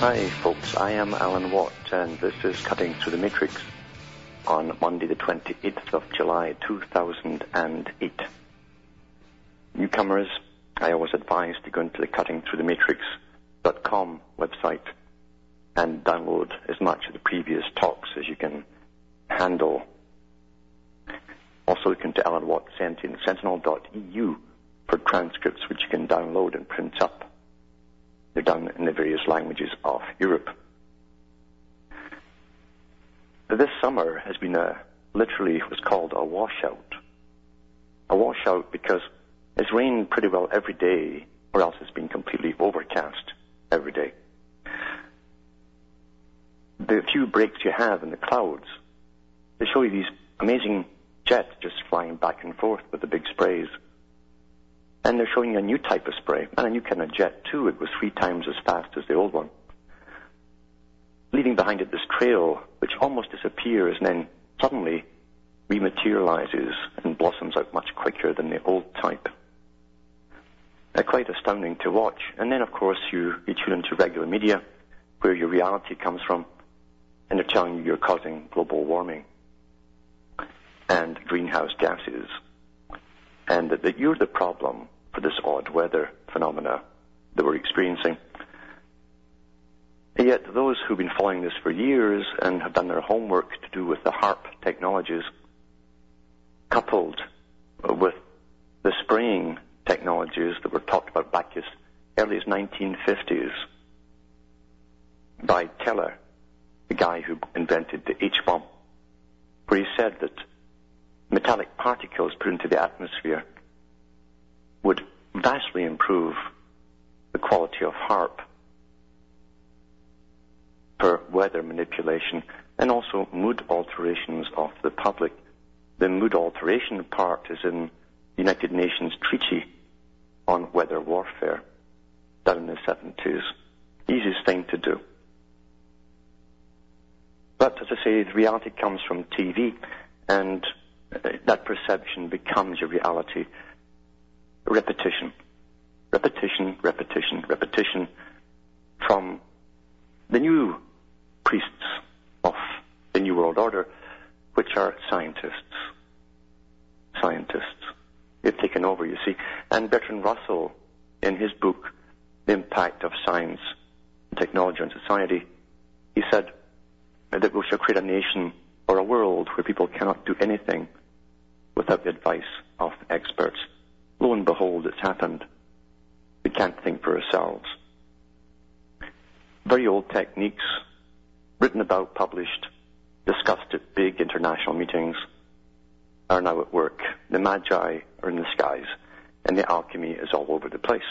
Hi, folks. I am Alan Watt, and this is Cutting Through the Matrix on Monday, the 28th of July, 2008. Newcomers, I always advise to go into the cuttingthroughthematrix.com website and download as much of the previous talks as you can handle. Also look into Alan Watt Sentient Sentinel.eu for transcripts which you can download and print up. They're done in the various languages of Europe. This summer has been a, literally was called a washout. A washout because it's rained pretty well every day, or else it's been completely overcast every day. The few breaks you have in the clouds, they show you these amazing jets just flying back and forth with the big sprays. And they're showing you a new type of spray, and a new kind of jet too. It was three times as fast as the old one. Leaving behind it this trail, which almost disappears and then suddenly rematerializes and blossoms out much quicker than the old type. Uh, quite astounding to watch. And then, of course, you, you tune into regular media, where your reality comes from, and they're telling you you're causing global warming and greenhouse gases, and that, that you're the problem for this odd weather phenomena that we're experiencing. And yet, those who've been following this for years and have done their homework to do with the HAARP technologies, coupled with the spraying technologies that were talked about back as early as 1950s by Teller, the guy who invented the H-bomb, where he said that metallic particles put into the atmosphere would vastly improve the quality of HAARP for weather manipulation and also mood alterations of the public. The mood alteration part is in United Nations Treaty on Weather Warfare done in the 70s. Easiest thing to do. But as I say, the reality comes from TV and uh, that perception becomes your reality. Repetition. Repetition, repetition, repetition from the new priests of the New World Order, which are scientists. Scientists. They've taken over, you see. And Bertrand Russell, in his book, The Impact of Science, Technology on Society, he said that we shall create a nation or a world where people cannot do anything without the advice of experts. Lo and behold, it's happened. We can't think for ourselves. Very old techniques, written about, published, discussed at big international meetings, are now at work. The magi are in the skies, and the alchemy is all over the place.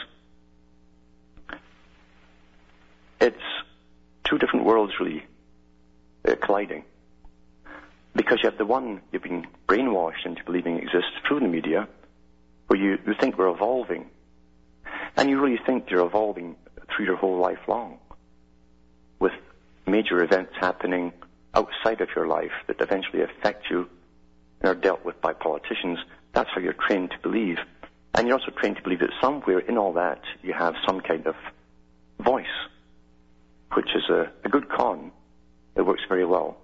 It's two different worlds, really, uh, colliding. Because you have the one you've been brainwashed into believing exists through the media, where you, you think we're evolving. And you really think you're evolving through your whole life long, with major events happening outside of your life that eventually affect you and are dealt with by politicians. That's how you're trained to believe. And you're also trained to believe that somewhere in all that you have some kind of voice, which is a, a good con. It works very well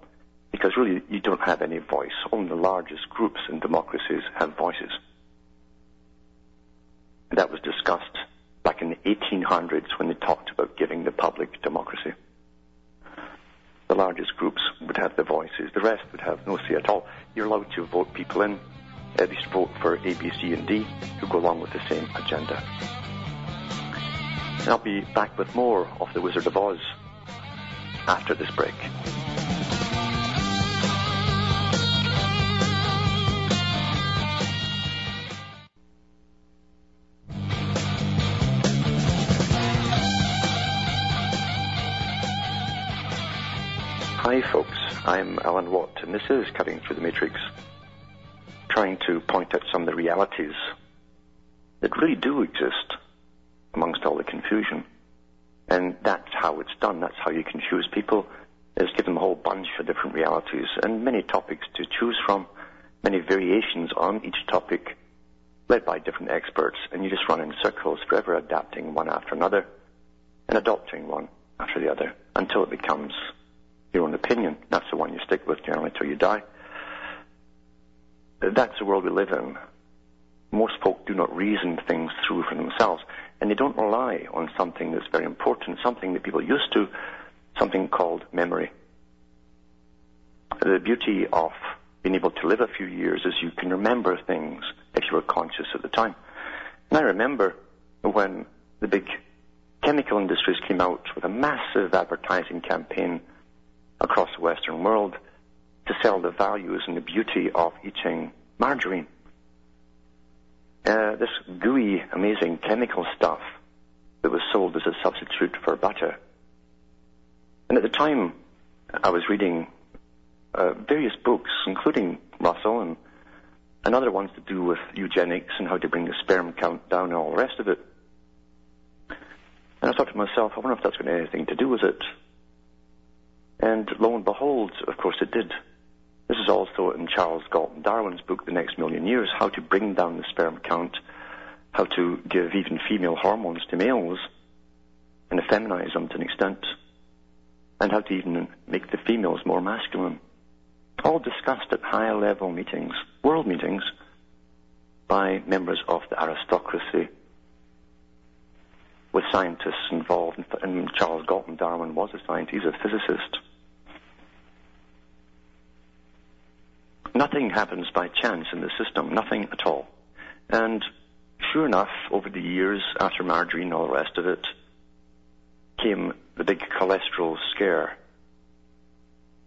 because really you don't have any voice. Only the largest groups in democracies have voices. That was discussed back in the 1800s when they talked about giving the public democracy. The largest groups would have the voices. The rest would have no say at all. You're allowed to vote people in, at least vote for A, B, C, and D, who go along with the same agenda. And I'll be back with more of The Wizard of Oz after this break. I'm Alan Watt, and this is Cutting Through the Matrix, trying to point out some of the realities that really do exist amongst all the confusion. And that's how it's done. That's how you confuse people, is give them a whole bunch of different realities and many topics to choose from, many variations on each topic, led by different experts, and you just run in circles, forever adapting one after another and adopting one after the other until it becomes your own opinion. That's the one you stick with generally till you die. That's the world we live in. Most folk do not reason things through for themselves, and they don't rely on something that's very important, something that people used to, something called memory. The beauty of being able to live a few years is you can remember things if you were conscious at the time. And I remember when the big chemical industries came out with a massive advertising campaign across the Western world to sell the values and the beauty of eating margarine. Uh, this gooey, amazing chemical stuff that was sold as a substitute for butter. And at the time, I was reading uh, various books, including Russell and, and other ones to do with eugenics and how to bring the sperm count down and all the rest of it. And I thought to myself, I wonder if that's got anything to do with it. And lo and behold, of course it did. This is also in Charles Galton Darwin's book, The Next Million Years, how to bring down the sperm count, how to give even female hormones to males and effeminize them to an extent, and how to even make the females more masculine. All discussed at high level meetings, world meetings, by members of the aristocracy, with scientists involved, and Charles Galton Darwin was a scientist, he's a physicist. Nothing happens by chance in the system, nothing at all. And sure enough, over the years, after margarine and all the rest of it, came the big cholesterol scare.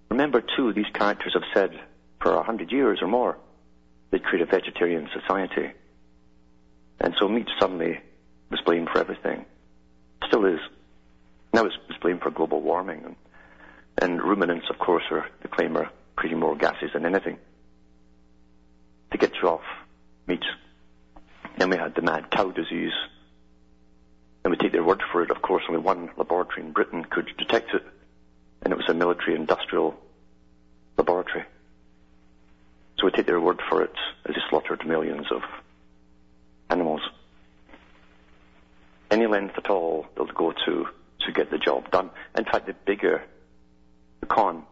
Remember, too, these characters have said for a hundred years or more they'd create a vegetarian society. And so meat suddenly was blamed for everything. Still is. Now it's, it's blamed for global warming. And, and ruminants, of course, are the claim are creating more gases than anything to get you off meat. Then we had the mad cow disease. And we take their word for it. Of course, only one laboratory in Britain could detect it, and it was a military industrial laboratory. So we take their word for it as they slaughtered millions of animals. Any length at all they'll go to to get the job done. In fact, the bigger the con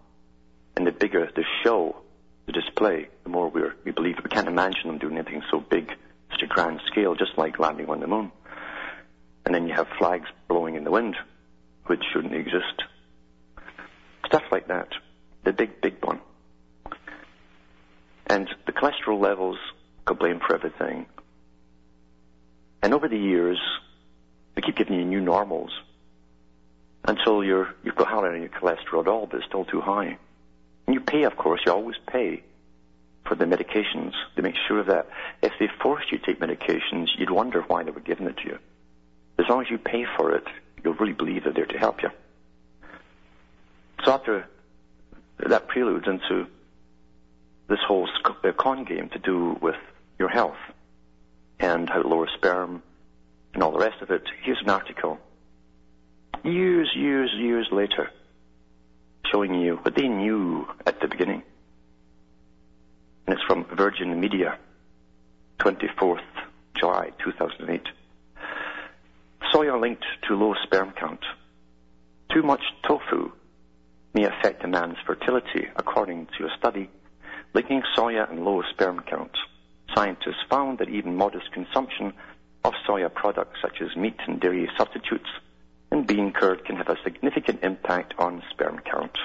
and the bigger the show, the display, the more we're, we believe. We can't imagine them doing anything so big, such a grand scale, just like landing on the moon. And then you have flags blowing in the wind, which shouldn't exist. Stuff like that. The big, big one. And the cholesterol levels got blamed for everything. And over the years, they keep giving you new normals until you're, you've got hardly any cholesterol at all, but it's still too high. And you pay, of course, you always pay for the medications to make sure that if they forced you to take medications, you'd wonder why they were giving it to you. As long as you pay for it, you'll really believe they're there to help you. So after that preludes into this whole uh, con game to do with your health and how to lower sperm and all the rest of it, here's an article. Years, years, years later, showing you what they knew at the beginning. And it's from Virgin Media, 24th July 2008. Soya linked to low sperm count. Too much tofu may affect a man's fertility, according to a study linking soya and low sperm count. Scientists found that even modest consumption of soya products such as meat and dairy substitutes and bean curd can have a significant impact on sperm count.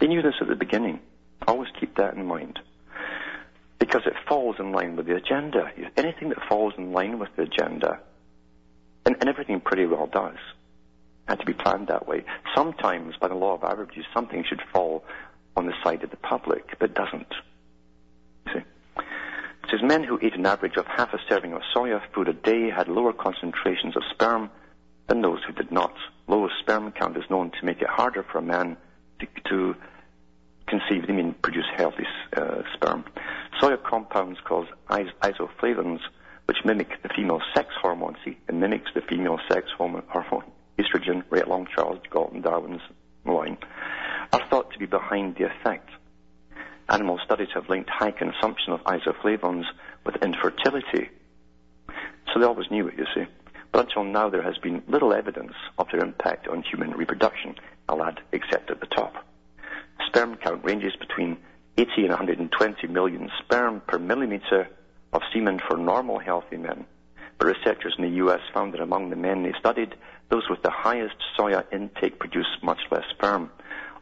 They knew this at the beginning. Always keep that in mind. Because it falls in line with the agenda. Anything that falls in line with the agenda, and, and everything pretty well does, had to be planned that way. Sometimes, by the law of averages, something should fall on the side of the public, but doesn't. See? It says men who ate an average of half a serving of soya food a day had lower concentrations of sperm than those who did not. Low sperm count is known to make it harder for a man to, to conceive, they mean produce healthy uh, sperm. Soya compounds called is- isoflavones, which mimic the female sex hormone. See, it mimics the female sex hormone, hormone estrogen, right along Charles Galton Darwin's line, are thought to be behind the effect. Animal studies have linked high consumption of isoflavones with infertility. So they always knew it, you see. But until now, there has been little evidence of their impact on human reproduction, I'll add, except at the top. Sperm count ranges between 80 and 120 million sperm per millimeter of semen for normal healthy men. But researchers in the US found that among the men they studied, those with the highest soya intake produced much less sperm.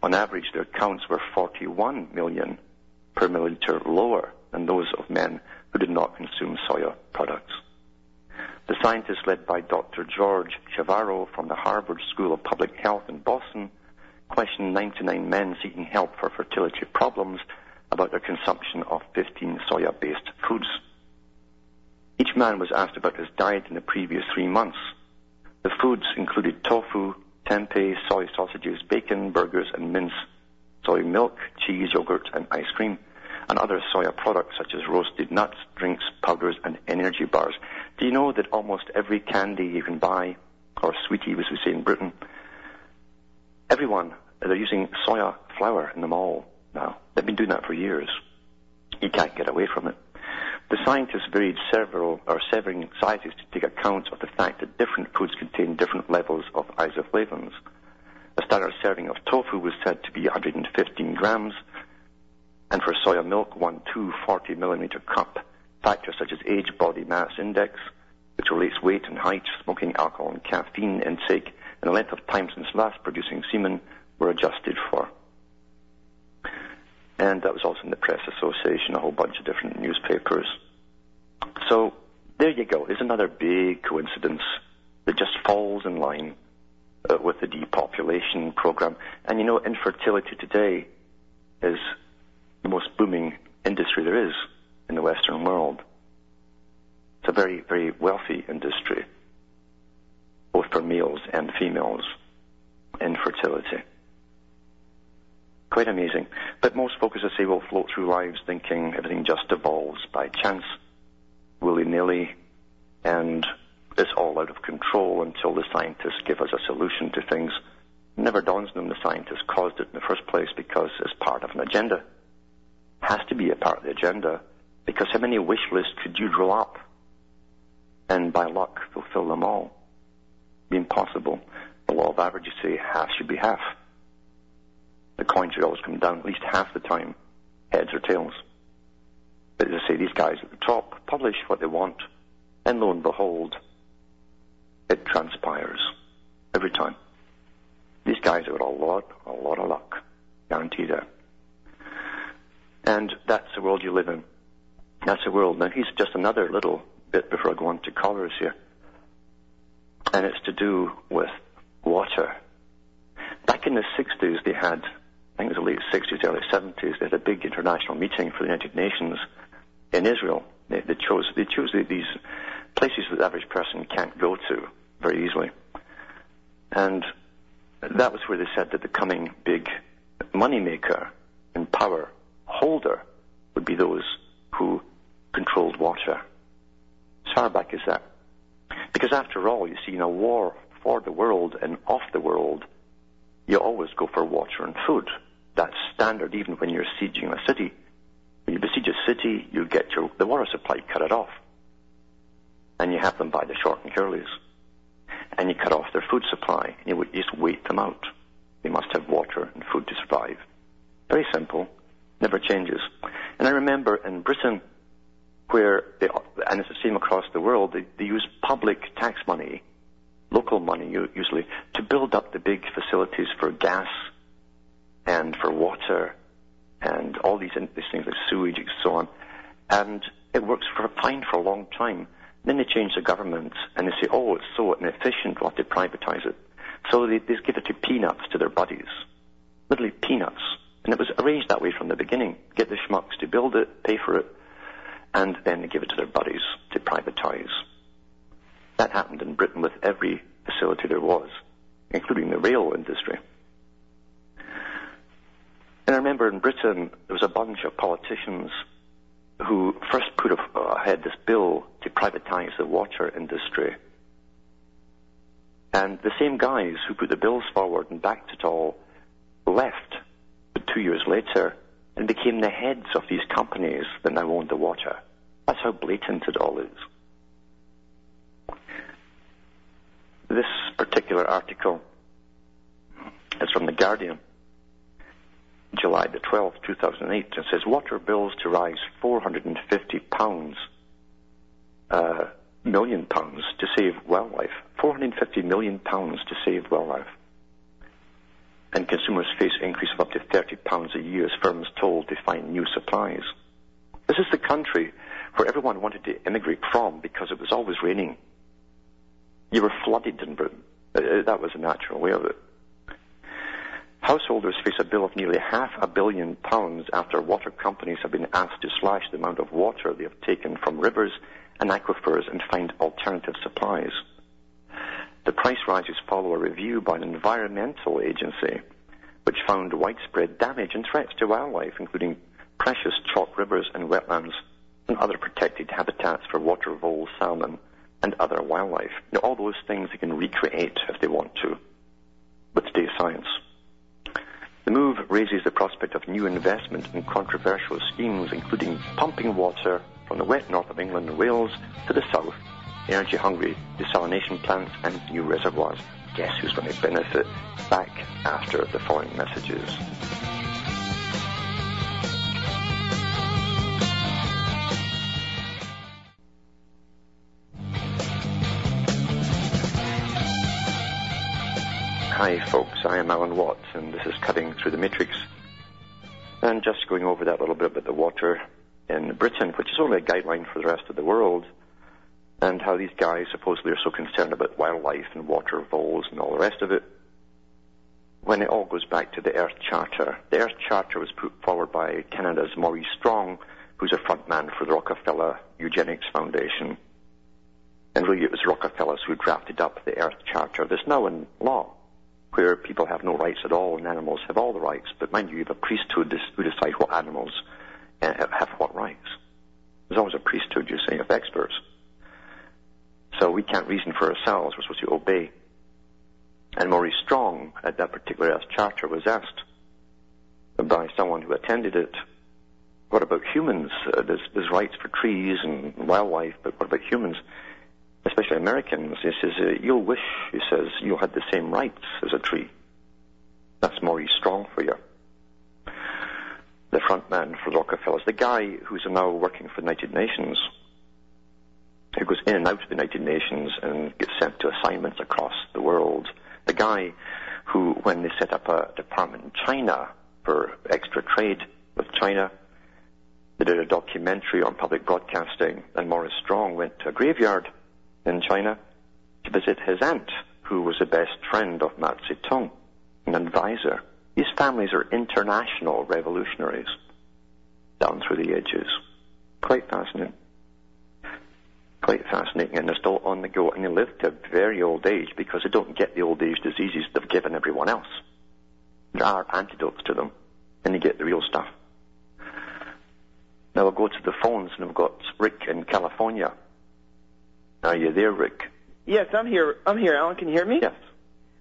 On average, their counts were 41 million per milliliter lower than those of men who did not consume soya products. The scientists led by Dr. George Chavarro from the Harvard School of Public Health in Boston questioned 99 men seeking help for fertility problems about their consumption of 15 soya-based foods. Each man was asked about his diet in the previous three months. The foods included tofu, tempeh, soy sausages, bacon, burgers, and mince, soy milk, cheese, yogurt, and ice cream, and other soya products such as roasted nuts, drinks, powders, and energy bars. Do you know that almost every candy you can buy, or sweetie as we say in Britain, everyone, they're using soya flour in them all now. They've been doing that for years. You can't get away from it. The scientists varied several or severing sizes to take account of the fact that different foods contain different levels of isoflavones. A standard serving of tofu was said to be 115 grams, and for soya milk, one 240 millimeter cup. Factors such as age, body mass index, which relates weight and height, smoking, alcohol, and caffeine intake, and the length of time since last producing semen were adjusted for. And that was also in the Press Association, a whole bunch of different newspapers. So there you go. There's another big coincidence that just falls in line uh, with the depopulation program. And you know, infertility today is the most booming industry there is in the Western world. It's a very, very wealthy industry, both for males and females, infertility. Quite amazing. But most folks, I say, will float through lives thinking everything just evolves by chance, willy-nilly, and it's all out of control until the scientists give us a solution to things. Never dawns on them the scientists caused it in the first place because it's part of an agenda. Has to be a part of the agenda because how many wish lists could you draw up and by luck fulfill them all? Be impossible. The law of averages say half should be half the coin should always come down at least half the time, heads or tails. But as I say, these guys at the top publish what they want, and lo and behold, it transpires every time. These guys have got a lot, a lot of luck, guaranteed that. And that's the world you live in. That's the world. Now he's just another little bit before I go on to colours here. And it's to do with water. Back in the 60s, they had I think it was the late 60s, early 70s, they had a big international meeting for the United Nations in Israel. They, they chose they chose these places that the average person can't go to very easily, and that was where they said that the coming big money maker and power holder would be those who controlled water. As far back as that, because after all, you see, in a war for the world and of the world, you always go for water and food that's standard even when you're sieging a city. When you besiege a city, you get your, the water supply cut it off. And you have them by the short and curlies. And you cut off their food supply, and you just wait them out. They must have water and food to survive. Very simple. Never changes. And I remember in Britain, where they, and it's the same across the world, they, they use public tax money, local money usually, to build up the big facilities for gas and for water and all these, these things like sewage and so on. And it works for fine for a long time. Then they change the government and they say, oh, it's so inefficient, we'll have to privatize it. So they, they give it to peanuts to their buddies. Literally peanuts. And it was arranged that way from the beginning. Get the schmucks to build it, pay for it, and then give it to their buddies to privatize. That happened in Britain with every facility there was, including the rail industry. And I remember in Britain, there was a bunch of politicians who first put ahead this bill to privatize the water industry. And the same guys who put the bills forward and backed it all left two years later and became the heads of these companies that now own the water. That's how blatant it all is. This particular article is from The Guardian, July the 12th, 2008. It says water bills to rise 450 pounds, uh, million pounds to save wildlife. 450 million pounds to save wildlife. And consumers face increase of up to 30 pounds a year as firms told to find new supplies. This is the country where everyone wanted to immigrate from because it was always raining. You were flooded in Britain. Uh, uh, that was a natural way of it. Householders face a bill of nearly half a billion pounds after water companies have been asked to slash the amount of water they have taken from rivers and aquifers and find alternative supplies. The price rises follow a review by an environmental agency which found widespread damage and threats to wildlife, including precious chalk rivers and wetlands and other protected habitats for water voles, salmon, and other wildlife. Now, all those things they can recreate if they want to with today's science. The move raises the prospect of new investment in controversial schemes, including pumping water from the wet north of England and Wales to the south, energy-hungry desalination plants, and new reservoirs. Guess who's going to benefit? Back after the following messages. Hi, folks. I am Alan Watts, and this is Cutting Through the Matrix. And just going over that little bit about the water in Britain, which is only a guideline for the rest of the world, and how these guys supposedly are so concerned about wildlife and water voles and all the rest of it. When it all goes back to the Earth Charter, the Earth Charter was put forward by Canada's Maurice Strong, who's a frontman for the Rockefeller Eugenics Foundation. And really, it was Rockefellers who drafted up the Earth Charter that's now in law where people have no rights at all and animals have all the rights. But mind you, you have a priesthood who decides what animals uh, have what rights. There's always a priesthood, you say, of experts. So we can't reason for ourselves. We're supposed to obey. And Maurice Strong, at that particular charter, was asked by someone who attended it, what about humans? Uh, there's, there's rights for trees and wildlife, but what about humans? especially Americans, he says, uh, you'll wish, he says, you had the same rights as a tree. That's Maurice Strong for you. The front man for Rockefellers, the guy who's now working for the United Nations, who goes in and out of the United Nations and gets sent to assignments across the world. The guy who, when they set up a department in China for extra trade with China, they did a documentary on public broadcasting, and Maurice Strong went to a graveyard in China to visit his aunt, who was the best friend of Mao Zedong, an advisor. These families are international revolutionaries down through the ages. Quite fascinating. Quite fascinating, and they're still on the go, and they live to a very old age because they don't get the old age diseases they've given everyone else. There are antidotes to them, and they get the real stuff. Now we'll go to the phones, and we've got Rick in California. Are you there, Rick? Yes, I'm here. I'm here. Alan, can you hear me? Yes.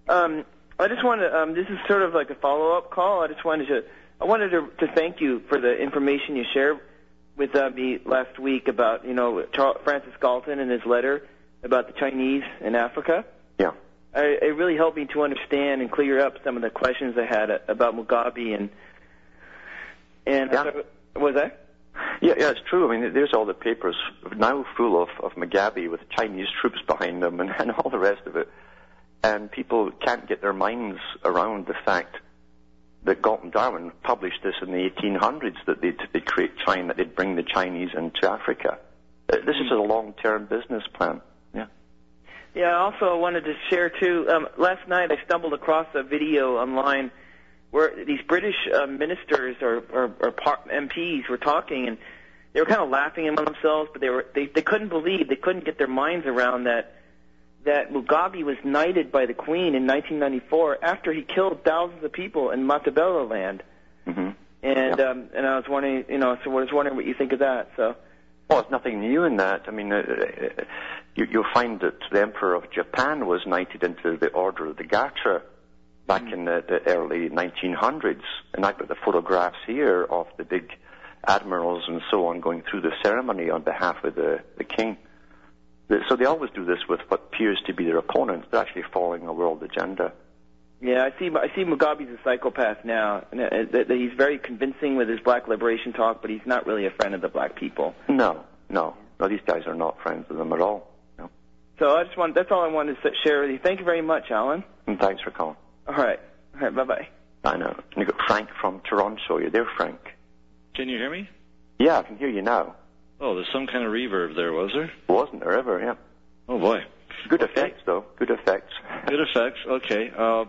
Um, I just wanted. Um, this is sort of like a follow-up call. I just wanted to. I wanted to, to thank you for the information you shared with uh, me last week about you know Charles, Francis Galton and his letter about the Chinese in Africa. Yeah. I, it really helped me to understand and clear up some of the questions I had about Mugabe and and yeah. was that? Yeah, yeah, it's true. I mean, there's all the papers now full of, of Mugabe with Chinese troops behind them and, and all the rest of it. And people can't get their minds around the fact that Galton Darwin published this in the 1800s that they'd, they'd create China, that they'd bring the Chinese into Africa. Uh, this is a long-term business plan. Yeah. Yeah. Also, I also wanted to share too. Um, last night I stumbled across a video online where these British uh, ministers or, or, or par- MPs were talking, and they were kind of laughing among themselves, but they were they, they couldn't believe they couldn't get their minds around that that Mugabe was knighted by the Queen in 1994 after he killed thousands of people in Matabeleland. Mm-hmm. and Yeah. um, and I was wondering, you know, so I was wondering what you think of that. So Well, it's nothing new in that. I mean, uh, uh, you, you'll find that the Emperor of Japan was knighted into the Order of the Garter back in the, the early 1900s. And I've got the photographs here of the big admirals and so on going through the ceremony on behalf of the, the king. The- So they always do this with what appears to be their opponents. They're actually following a world agenda. yeah, I see I see Mugabe's a psychopath now, and uh, that, that he's very convincing with his black liberation talk, but he's not really a friend of the black people. No, no, no, these guys are not friends of them at all. No. So I just want that's all I wanted to share with you. Thank you very much, Alan. And thanks for calling. All right, all right, bye bye. I know. And you've got Frank from Toronto. You're there, Frank. Can you hear me? Yeah, I can hear you now. Oh, there's some kind of reverb there, was there? Wasn't there ever, yeah. Oh boy. Good effects, though. Good effects. Good effects. Okay. Uh,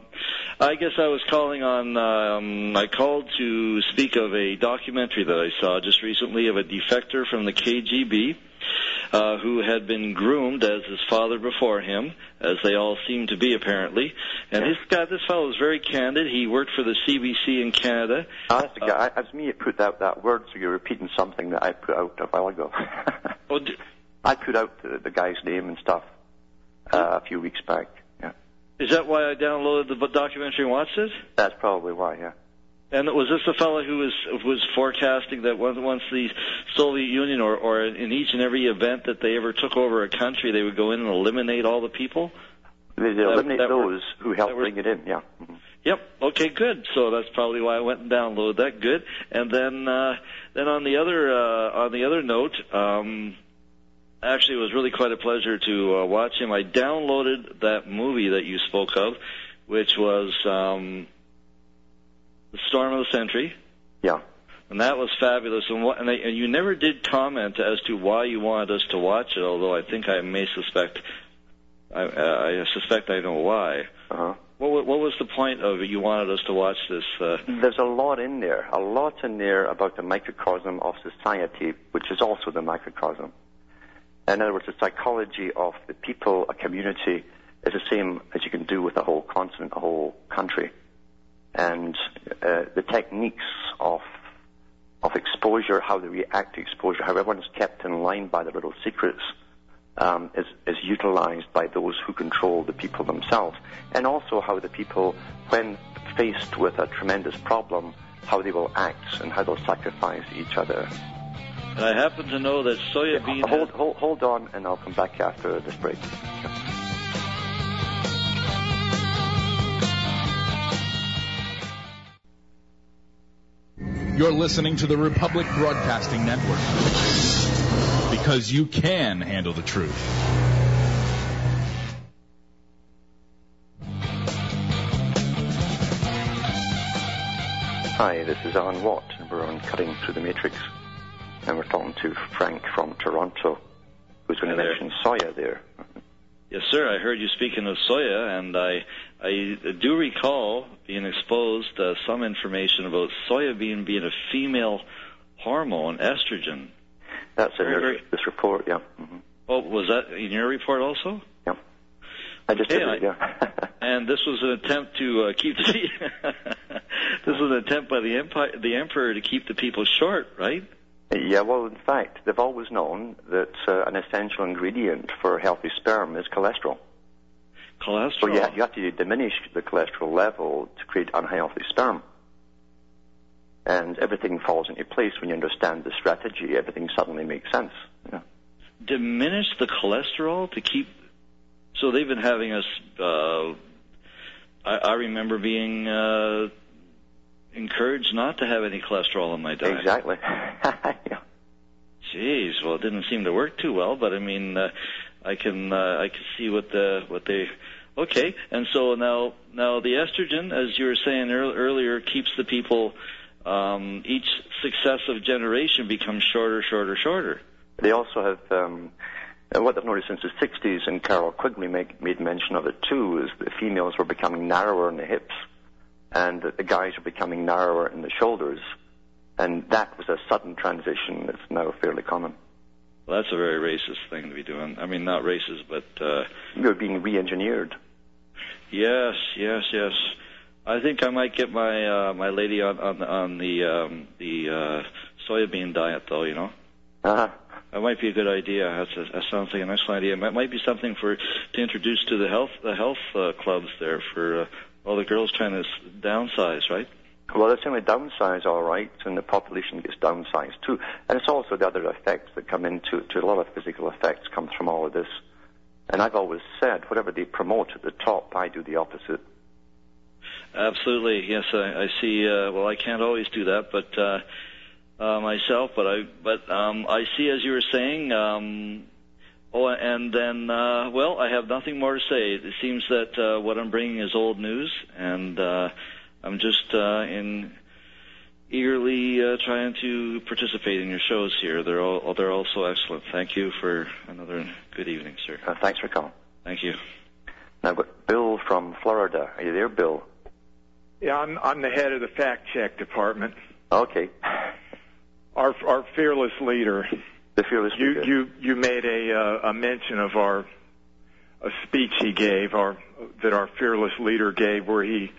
I guess I was calling on. Um, I called to speak of a documentary that I saw just recently of a defector from the KGB uh, who had been groomed as his father before him, as they all seem to be apparently. And this guy, this fellow was very candid. He worked for the CBC in Canada. Ah, that's the guy. That's me that put out that word, so you're repeating something that I put out a while ago. Oh, d- I put out the, the guy's name and stuff uh, a few weeks back. Yeah, is that why I downloaded the documentary and watched it? that's probably why. Yeah. And was this the fellow who was was forecasting that once once the Soviet Union or or in each and every event that they ever took over a country, they would go in and eliminate all the people? They, eliminate that were- those who helped that were- bring it in. Yeah. Mhm. Yep. Okay. Good. So that's probably why I went and downloaded that. Good. And then uh, then on the other uh, on the other note, um, actually it was really quite a pleasure to uh, watch him. I downloaded that movie that you spoke of, which was um, the Storm of the Century. Yeah. And that was fabulous. And, what, and, I, and you never did comment as to why you wanted us to watch it, although I think I may suspect, I, uh, I suspect I know why. Uh-huh. What, what was the point of? You wanted us to watch this? Uh, There's a lot in there, a lot in there about the microcosm of society, which is also the microcosm. In other words, the psychology of the people, a community, is the same as you can do with a whole continent, a whole country. And uh, the techniques of of exposure, how they react to exposure, how everyone's kept in line by their little secrets, um, is, is utilized by those who control the people themselves. And also how the people, when faced with a tremendous problem, how they will act and how they'll sacrifice each other. and I happen to know that soya bean. Hold, hold, hold on, and I'll come back after this break. You're listening to the Republic Broadcasting Network. Because you can handle the truth. Hi, this is Alan Watt, and we're on Cutting Through the Matrix. And we're talking to Frank from Toronto, who's going Hi to there. mention soya there. Yes, sir. I heard you speaking of soya, and I I do recall being exposed uh, some information about soya bean being a female hormone, estrogen. That's in your, this report, yeah. hmm Oh, was that in your report also? Yeah. I just Okay, did it, yeah. And this was an attempt to uh, keep the this was an attempt by the empire, the emperor, to keep the people short, right? yeah, well, in fact, they've always known that uh, an essential ingredient for healthy sperm is cholesterol. Cholesterol. So you, you have to diminish the cholesterol level to create unhealthy sperm. And everything falls into place when you understand the strategy. Everything suddenly makes sense. Yeah. diminish the cholesterol to keep. So they've been having us. Uh, I, I remember being uh, encouraged not to have any cholesterol in my diet. Exactly. yeah. Jeez, well, it didn't seem to work too well, but I mean, uh, I can uh, I can see what the what they. Okay, and so now now the estrogen, as you were saying ear- earlier, keeps the people. Um, each successive generation becomes shorter, shorter, shorter. They also have um, what they've noticed since the 60s, and Carroll Quigley make, made mention of it too, is the females were becoming narrower in the hips, and the guys were becoming narrower in the shoulders, and that was a sudden transition that's now fairly common. Well, that's a very racist thing to be doing. I mean, not racist, but uh, You're being re-engineered. yes, yes, yes. I think I might get my uh, my lady on on, on the um, the uh, soybean diet, though. You know, Uh-huh. that might be a good idea. That's a, that sounds like an excellent idea. It might, might be something for to introduce to the health the health uh, clubs there for uh, all the girls trying to downsize, right? Well, it's only downsize, all right, and the population gets downsized too. And it's also the other effects that come into to a lot of physical effects comes from all of this. And I've always said, whatever they promote at the top, I do the opposite. Absolutely, yes. I, I see. Uh, well, I can't always do that, but uh, uh, myself. But I, but um, I see, as you were saying. Um, oh, and then, uh, well, I have nothing more to say. It seems that uh, what I'm bringing is old news, and uh, I'm just uh, in eagerly uh, trying to participate in your shows here. They're all they're all so excellent. Thank you for another good evening, sir. Uh, thanks for calling. Thank you. Now, I've got Bill from Florida. Are you there, Bill? Yeah, I'm I'm the head of the fact check department. Okay. Our our fearless leader. The fearless You leader. you you made a uh, a mention of our a speech he gave, our that our fearless leader gave, where he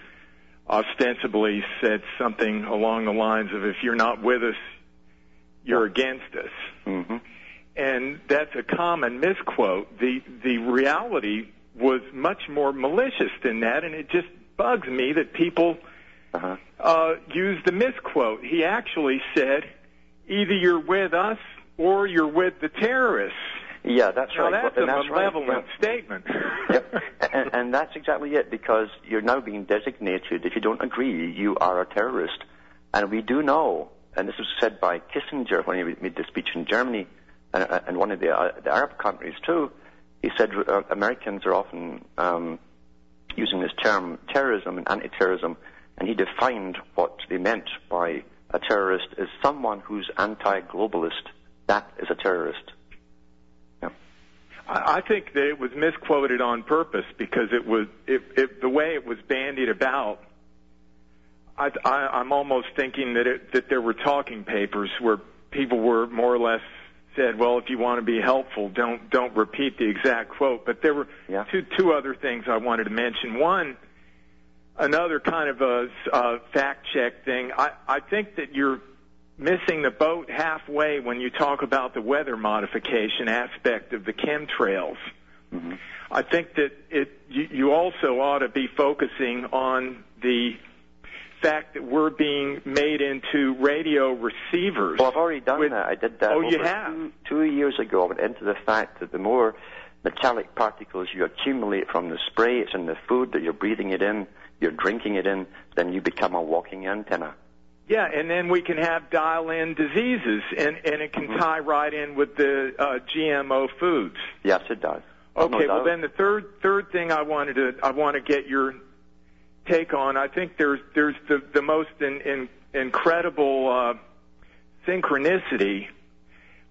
ostensibly said something along the lines of, "If you're not with us, you're against us." Mm-hmm. and that's a common misquote. The the reality was much more malicious than that, and it just bugs me that people Uh-huh. uh, use the misquote. He actually said, "Either you're with us or you're with the terrorists." Yeah, that's Now right. that's And a that's right. malevolent statement. Yep. and, and that's exactly it, because you're now being designated, if you don't agree, you are a terrorist. And we do know, and this was said by Kissinger when he made the speech in Germany, and, and one of the, uh, the Arab countries too, he said uh, Americans are often um, using this term terrorism and anti-terrorism, and he defined what they meant by a terrorist as someone who's anti-globalist. That is a terrorist. I think that it was misquoted on purpose because it was it, it, the way it was bandied about. I, I, I'm almost thinking that it, that there were talking papers where people were more or less said, "Well, if you want to be helpful, don't don't repeat the exact quote." But there were Yeah. two two other things I wanted to mention. One, another kind of a uh, fact check thing. I I think that you're missing the boat halfway when you talk about the weather modification aspect of the chemtrails. Mm-hmm. I think that it you, you also ought to be focusing on the fact that we're being made into radio receivers. Well, I've already done With- that. I did that Oh, you have? Two, two years ago. I went into the fact that the more metallic particles you accumulate from the spray, it's in the food that you're breathing it in, you're drinking it in, then you become a walking antenna. Yeah, and then we can have dial-in diseases, and and it can Mhm. tie right in with the uh, GMO foods. Yes, it does. Oh, no Okay, well doubt. then the third third thing I wanted to I want to get your take on. I think there's there's the the most in, in, incredible uh, synchronicity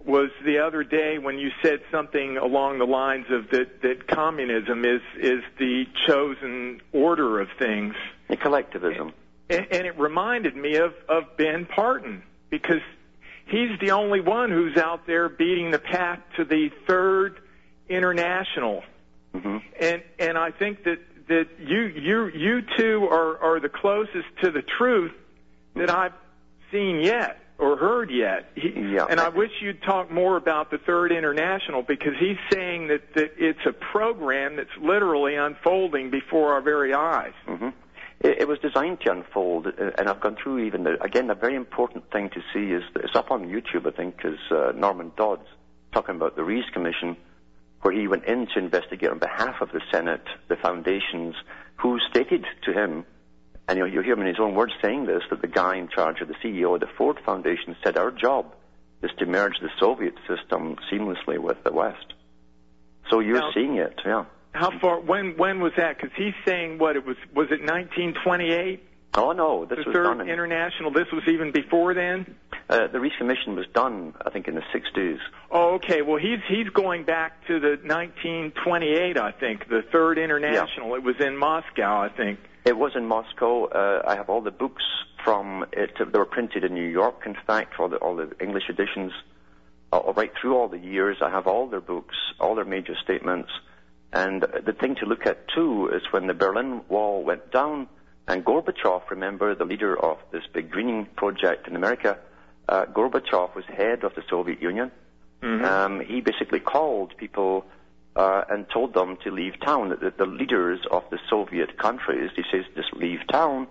was the other day when you said something along the lines of that that communism is is the chosen order of things. The collectivism. And, and it reminded me of, of Ben Parton because he's the only one who's out there beating the path to the third international. hmm And and I think that that you you you two are are the closest to the truth that I've seen yet or heard yet. He, Yeah. And I wish you'd talk more about the third international because he's saying that that it's a program that's literally unfolding before our very eyes. hmm It, it was designed to unfold, uh, and I've gone through even the, again. A very important thing to see is it's up on YouTube, I think, is uh, Norman Dodds talking about the Reece Commission, where he went in to investigate on behalf of the Senate, the foundations, who stated to him, and you'll, you'll hear him in his own words saying this, that the guy in charge of the CEO of the Ford Foundation said, "Our job is to merge the Soviet system seamlessly with the West." So you're Now- seeing it, yeah. How far? When when was that? Because he's saying what it was. Was it 1928? Oh no, this the was third done in international. This was even before then. Uh, the Reece Commission was done, I think, in the 60s. Oh, okay. Well, he's he's going back to the 1928, I think, the third international. It was in Moscow, I think. It was in Moscow. Uh, I have all the books from it. They were printed in New York, in fact, all the, all the English editions. Uh, right through all the years, I have all their books, all their major statements. And the thing to look at, too, is when the Berlin Wall went down, And Gorbachev, remember, the leader of this big greening project in America, uh, Gorbachev was head of the Soviet Union. Mhm. Um, he basically called people uh, and told them to leave town. The, the leaders of the Soviet countries, he says, just leave town.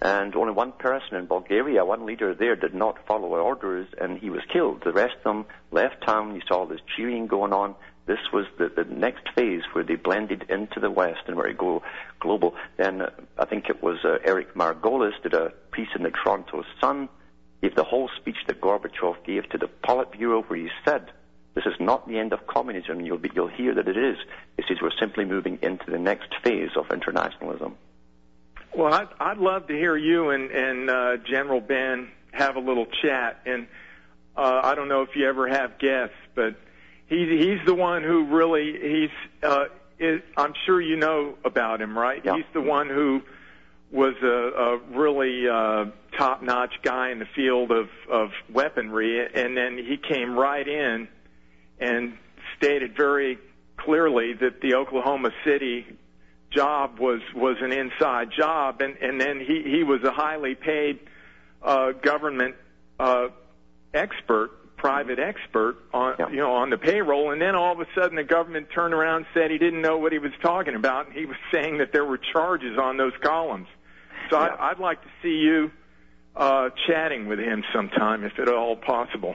And only one person in Bulgaria, one leader there, did not follow orders, and he was killed. The rest of them left town. You saw this cheering going on. This was the, the next phase where they blended into the West and where it go global. Then uh, I think it was uh, Eric Margolis did a piece in the Toronto Sun, gave the whole speech that Gorbachev gave to the Politburo, where he said, "This is not the end of communism. You'll be, you'll hear that it is." He says we're simply moving into the next phase of internationalism. Well, I'd, I'd love to hear you and, and uh, General Ben have a little chat. And uh, I don't know if you ever have guests, but he's he's the one who really he's. Uh, is, I'm sure you know about him, right? Yeah. He's the one who was a, a really uh, top-notch guy in the field of, of weaponry, and then he came right in and stated very clearly that the Oklahoma City job was was an inside job, and and then he he was a highly paid uh, government uh, expert, private expert on Yeah. you know on the payroll, and then all of a sudden the government turned around and said he didn't know what he was talking about, and he was saying that there were charges on those columns. So Yeah. I, I'd like to see you uh, chatting with him sometime, if at all possible.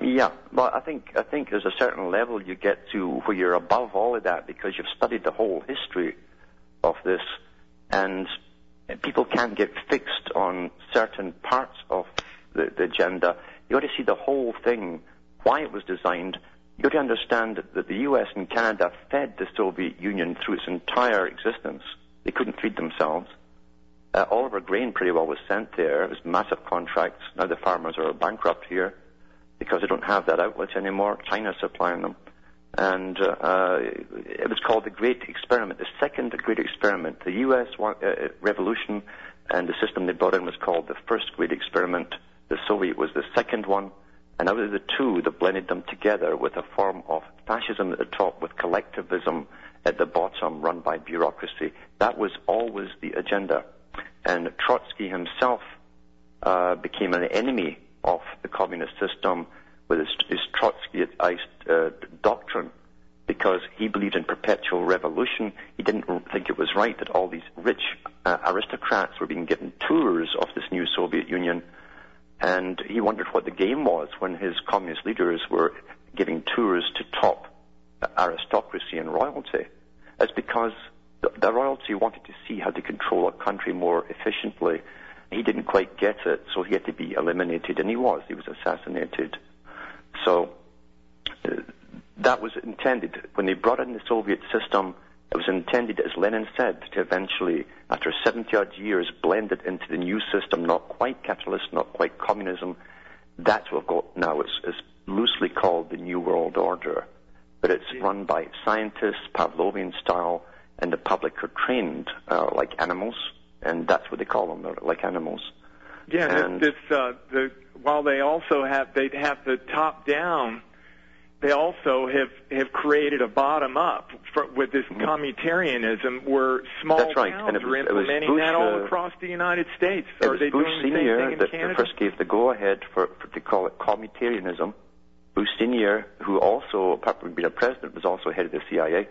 Yeah, but I think I think there's a certain level you get to where you're above all of that because you've studied the whole history of this, and people can't get fixed on certain parts of the, the agenda. You got to see the whole thing, why it was designed. You got to understand that the U.S. and Canada fed the Soviet Union through its entire existence. They couldn't feed themselves. Uh, all of our grain pretty well was sent there. It was massive contracts. Now the farmers are bankrupt here because they don't have that outlet anymore. China's supplying them. And uh, uh, it was called the Great Experiment, the second Great Experiment. The U.S. Uh, revolution and the system they brought in was called the First Great Experiment. The Soviet was the second one. And out of the two, they blended them together with a form of fascism at the top with collectivism at the bottom run by bureaucracy. That was always the agenda. And Trotsky himself uh, became an enemy of the communist system with his, his uh, doctrine because he believed in perpetual revolution. He didn't think it was right that all these rich uh, aristocrats were being given tours of this new Soviet Union. And he wondered what the game was when his communist leaders were giving tours to top aristocracy and royalty. It's because the, royalty wanted to see how to control a country more efficiently. He didn't quite get it, so he had to be eliminated, and he was. He was assassinated. So uh, that was intended. When they brought in the Soviet system, it was intended, as Lenin said, to eventually, after 70 odd years, blend it into the new system, not quite capitalist, not quite communism. That's what we've got now. It's, it's loosely called the New World Order. But it's run by scientists, Pavlovian style, and the public are trained uh, like animals, and that's what they call them, they're like animals. Yeah, And- this, this uh, the while they also have they have the top down, they also have have created a bottom up for, with this communitarianism where small Mm-hmm. That's right, towns and it are was- was implementing Bush, that all uh, across the United States. It are was they Bush doing the same Senior that, that first gave the go-ahead for, for to call it communitarianism. Bush Senior, who also, apart from being a president, was also head of the CIA.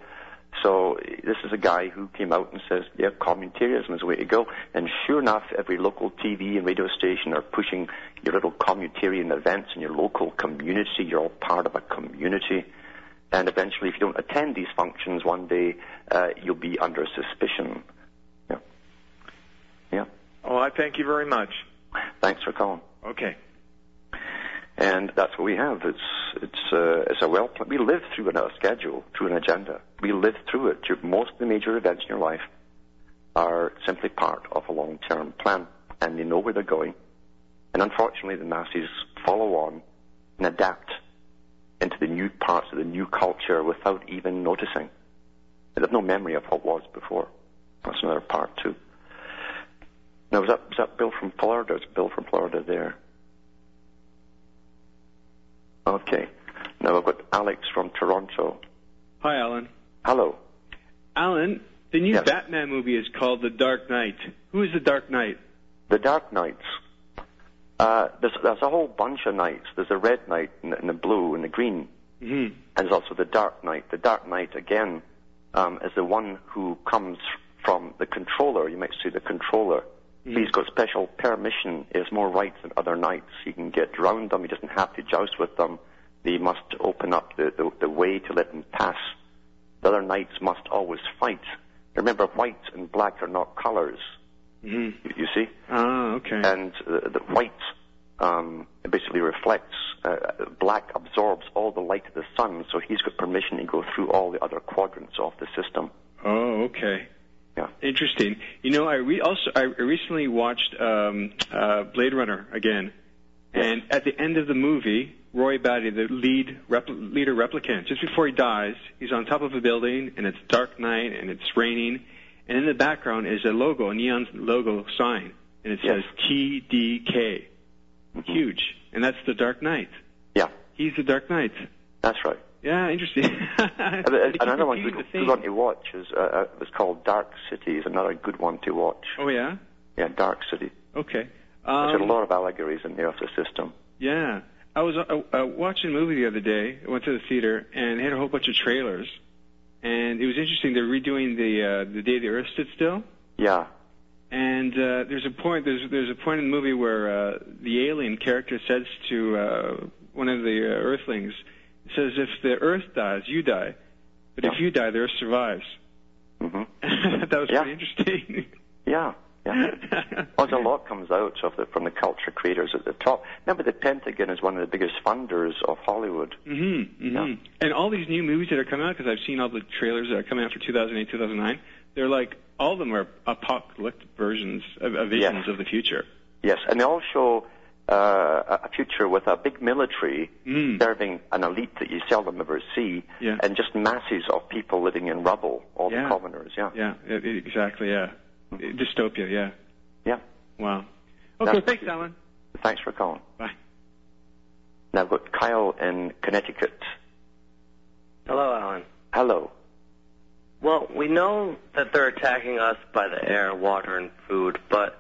So this is a guy who came out and says, yeah, communitarianism is the way to go. And sure enough, every local TV and radio station are pushing your little communitarian events in your local community. You're all part of a community. And eventually, if you don't attend these functions one day, uh, you'll be under suspicion. Yeah. Yeah. Oh, I thank you very much. Thanks for calling. Okay. And that's what we have. It's it's uh, it's a well. We live through a schedule, through an agenda. We live through it. Most of the major events in your life are simply part of a long-term plan, and they know where they're going. And unfortunately, the masses follow on and adapt into the new parts of the new culture without even noticing. They have no memory of what was before. That's another part too. Now, was that was that Bill from Florida? Is Bill from Florida there? Okay. Now I've got Alex from Toronto. Hi, Alan. Hello. Alan, The new Yes. Batman movie is called The Dark Knight. Who is the Dark Knight? The Dark Knights. Uh, there's, there's a whole bunch of knights. There's a red knight and, the- and the blue and the green. hmm And there's also the Dark Knight. The Dark Knight, again, um, is the one who comes from the controller. You might say the controller. He's got special permission. He has more rights than other knights. He can get around them. He doesn't have to joust with them. They must open up the, the, the way to let them pass. The other knights must always fight. Remember, white and black are not colors. hmm You, you see? Ah, okay. and uh, the white um, basically reflects. Uh, black absorbs all the light of the sun, so he's got permission to go through all the other quadrants of the system. Oh, okay. Yeah. Interesting. You know, I re- also I recently watched um, uh, Blade Runner again, and at the end of the movie, Roy Batty, the lead repl- leader replicant, just before he dies, he's on top of a building, and it's dark night, and it's raining, and in the background is a logo, a neon logo sign, and it Yes. says TDK, huge, and that's the Dark Knight. Yeah, He's the Dark Knight. that's right. Yeah, interesting. Another one good, good one to watch is uh, uh, it's called Dark City. is another good one to watch. Oh yeah. Yeah, Dark City. Okay. It's got a Um, lot of allegories in there of the system. Yeah. I was uh, uh, watching a movie the other day. I went to the theater and they had a whole bunch of trailers. And it was interesting. They're redoing the uh, the day the Earth stood still. Yeah, And uh, there's a point. There's there's a point in the movie where uh, the alien character says to uh, one of the uh, Earthlings, says, "If the Earth dies, you die. But if you die, the Earth survives." hmm that was Yeah. pretty interesting. yeah, yeah. Well, a lot comes out of the, from the culture creators at the top. Remember, the Pentagon is one of the biggest funders of Hollywood. Mm-hmm, mm-hmm. Yeah. And all these new movies that are coming out, because I've seen all the trailers that are coming out for 2008, 2009, they're like, all of them are apocalyptic versions of, of visions Yes. of the future. Yes, and they all show uh, a future with a big military Mm. serving an elite that you seldom ever see, Yeah. and just masses of people living in rubble, all Yeah. the commoners. Yeah, Yeah, i- i- exactly, yeah. Dystopia, yeah. yeah. Wow. Okay, That's- thanks, Alan. Thanks for calling. Bye. Now I've got Kyle in Connecticut. Hello, Alan. Hello. Well, we know that they're attacking us by the air, water, and food, but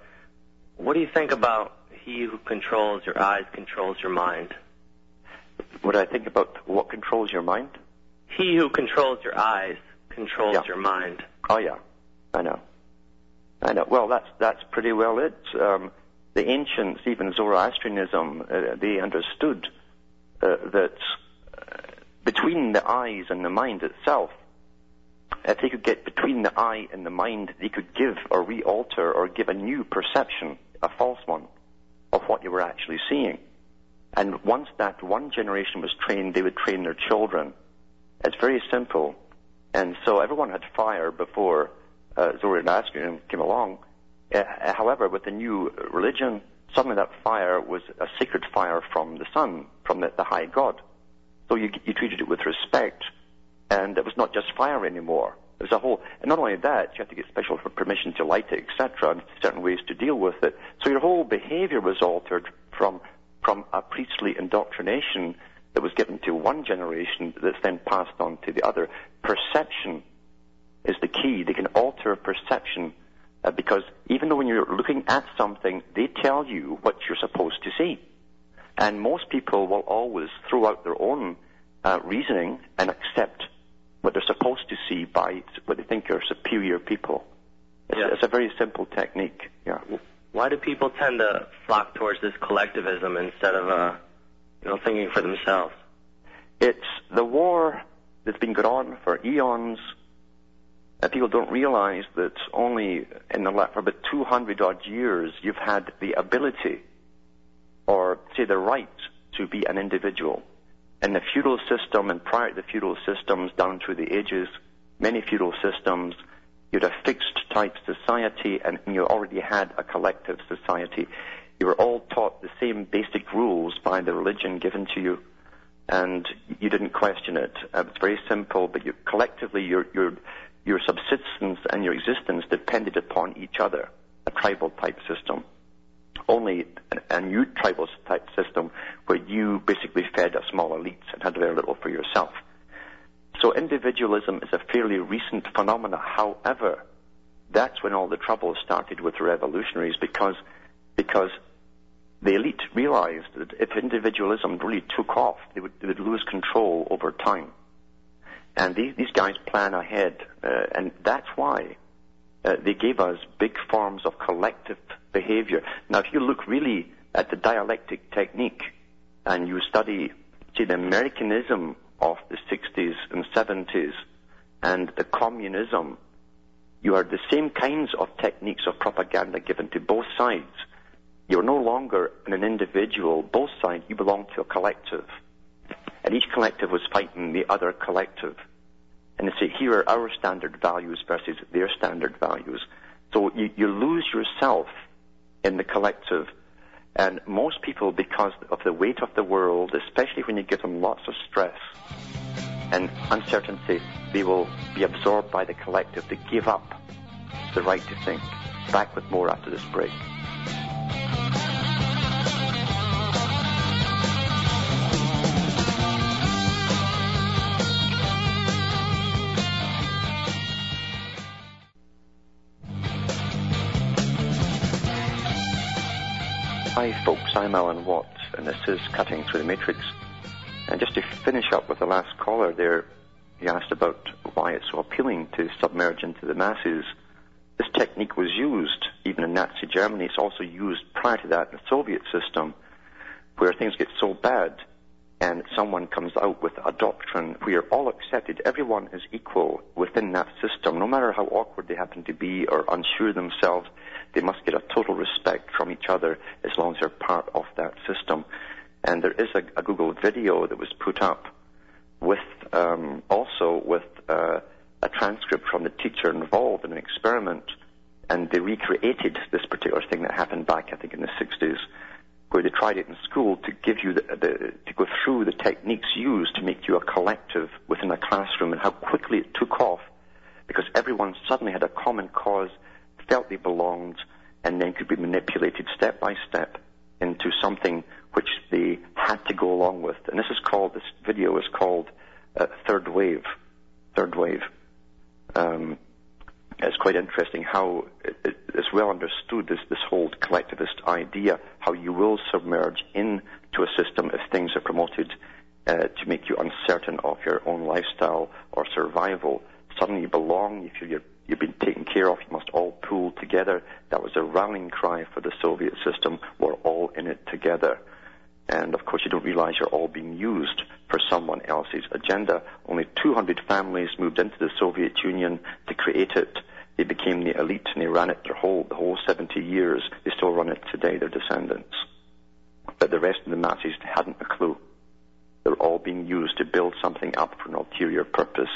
what do you think about he who controls your eyes controls your mind? What do I think about what controls your mind? He who controls your eyes controls Yeah. your mind. Oh yeah, I know. I know. Well, that's that's pretty well it. Um, the ancients, even Zoroastrianism, uh, they understood uh, that uh, between the eyes and the mind itself, if they could get between the eye and the mind, they could give or re-alter or give a new perception, a false one, of what you were actually seeing. And once that one generation was trained, they would train their children. It's very simple. And so everyone had fire before uh, Zoroastrianism came along. Uh, however, with the new religion, suddenly that fire was a sacred fire from the sun, from the, the high god. So you, you treated it with respect, and it was not just fire anymore. It was a whole, and not only that, you had to get special permission to light it, etc., and certain ways to deal with it. So your whole behavior was altered from from a priestly indoctrination that was given to one generation that's then passed on to the other. Perception is the key. They can alter perception uh, because even though when you're looking at something, they tell you what you're supposed to see. And most people will always throw out their own uh, reasoning and accept what they're supposed to see by what they think are superior people. It's, Yeah. it's a very simple technique. Yeah. Why do people tend to flock towards this collectivism instead of, uh, you know, thinking for themselves? It's the war that's been going on for eons. Uh, people don't realize that only in the la- for about 200 odd years you've had the ability, or say the right, to be an individual. In the feudal system and prior to the feudal systems down through the ages, many feudal systems, you had a fixed type society and you already had a collective society. You were all taught the same basic rules by the religion given to you and you didn't question it. Uh, it's very simple, but you, collectively your, your, your subsistence and your existence depended upon each other, a tribal type system. Only a, new tribal type system where you basically fed a small elites and had very little for yourself. So individualism is a fairly recent phenomena. However, that's when all the trouble started with the revolutionaries because because the elite realized that if individualism really took off, they would, they would lose control over time. And these, these guys plan ahead, uh, and that's why uh, they gave us big forms of collective behavior. Now, if you look really at the dialectic technique and you study, see, the Americanism of the 60s and 70s and the communism, you are the same kinds of techniques of propaganda given to both sides. You're no longer an individual. Both sides, you belong to a collective. And each collective was fighting the other collective. And they say, here are our standard values versus their standard values. So you, you lose yourself in the collective. And most people, because of the weight of the world, especially when you give them lots of stress and uncertainty, they will be absorbed by the collective. They give up the right to think. Back with more after this break. Hi, folks. I'm Alan Watt, and this is Cutting Through the Matrix. And just to finish up with the last caller there, he asked about why it's so appealing to submerge into the masses. This technique was used even in Nazi Germany. It's also used prior to that in the Soviet system, where things get so bad and someone comes out with a doctrine where all accepted, everyone is equal within that system, no matter how awkward they happen to be or unsure themselves, they must get a total respect from each other as long as they're part of that system. And there is a, a Google video that was put up with um, also with uh, a transcript from the teacher involved in an experiment, and they recreated this particular thing that happened back, I think, in the 60s where they tried it in school to give you the, the, to go through the techniques used to make you a collective within a classroom and how quickly it took off because everyone suddenly had a common cause, felt they belonged, and then could be manipulated step by step into something which they had to go along with. And this is called, this video is called uh, Third Wave. Third Wave. Um, it's quite interesting how it, it's well understood this, this whole collectivist idea, how you will submerge into a system if things are promoted uh, to make you uncertain of your own lifestyle or survival. Suddenly you belong, you feel you're, you've been taken care of, you must all pull together. That was a rallying cry for the Soviet system. We're all in it together. And of course, you don't realize you're all being used for someone else's agenda. Only 200 families moved into the Soviet Union to create it. They became the elite and they ran it their whole, the whole 70 years. They still run it today, their descendants. But the rest of the masses hadn't a clue. They're all being used to build something up for an ulterior purpose.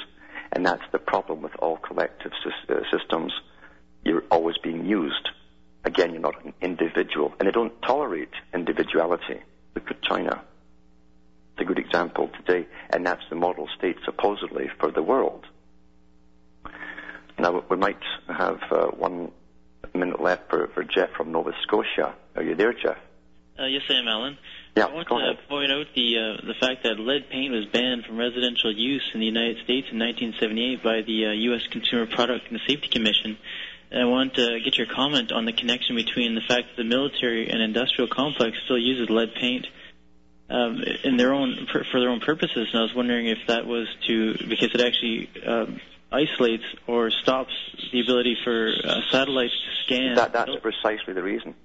And that's the problem with all collective uh, systems. You're always being used. Again, you're not an individual. And they don't tolerate individuality. Look at China. It's a good example today, and that's the model state supposedly for the world. Now, we might have uh, one minute left for, for Jeff from Nova Scotia. Are you there, Jeff? Uh, yes, I am, Alan. Yeah, I want to point out the uh, the fact that lead paint was banned from residential use in the United States in 1978 by the uh, U.S. Consumer Product and Safety Commission. And I want to get your comment on the connection between the fact that the military and industrial complex still uses lead paint um, in their own for, their own purposes. And I was wondering if that was to because it actually um, isolates or stops the ability for uh, satellites to scan. That, that's precisely the reason.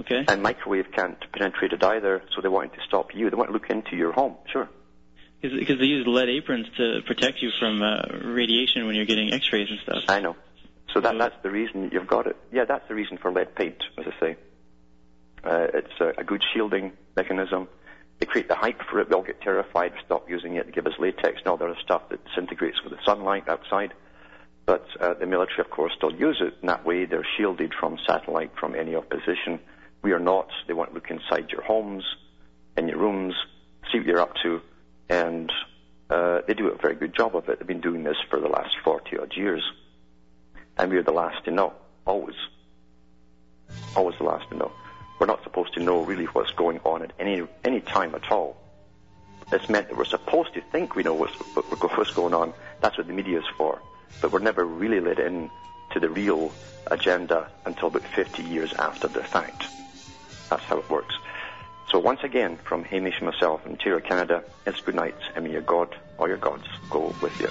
Okay. And microwave can't penetrate it either, so they wanted to stop you. They want to look into your home, sure. Because they use lead aprons to protect you from uh, radiation when you're getting X-rays and stuff. I know. So that, that's the reason you've got it. Yeah, that's the reason for lead paint, as I say. Uh, it's a, a good shielding mechanism. They create the hype for it. We all get terrified, stop using it, They give us latex and all the other stuff that disintegrates with the sunlight outside. But uh, the military, of course, still use it. In that way, they're shielded from satellite, from any opposition. We are not. They want to look inside your homes, in your rooms, see what you're up to, and uh, they do a very good job of it. They've been doing this for the last 40 odd years. And we're the last to know, always. Always the last to know. We're not supposed to know really what's going on at any, any time at all. It's meant that we're supposed to think we know what's, what's going on. That's what the media is for. But we're never really let in to the real agenda until about 50 years after the fact. That's how it works. So once again, from Hamish and myself in Ontario, Canada, it's good night, and may your God or your gods go with you.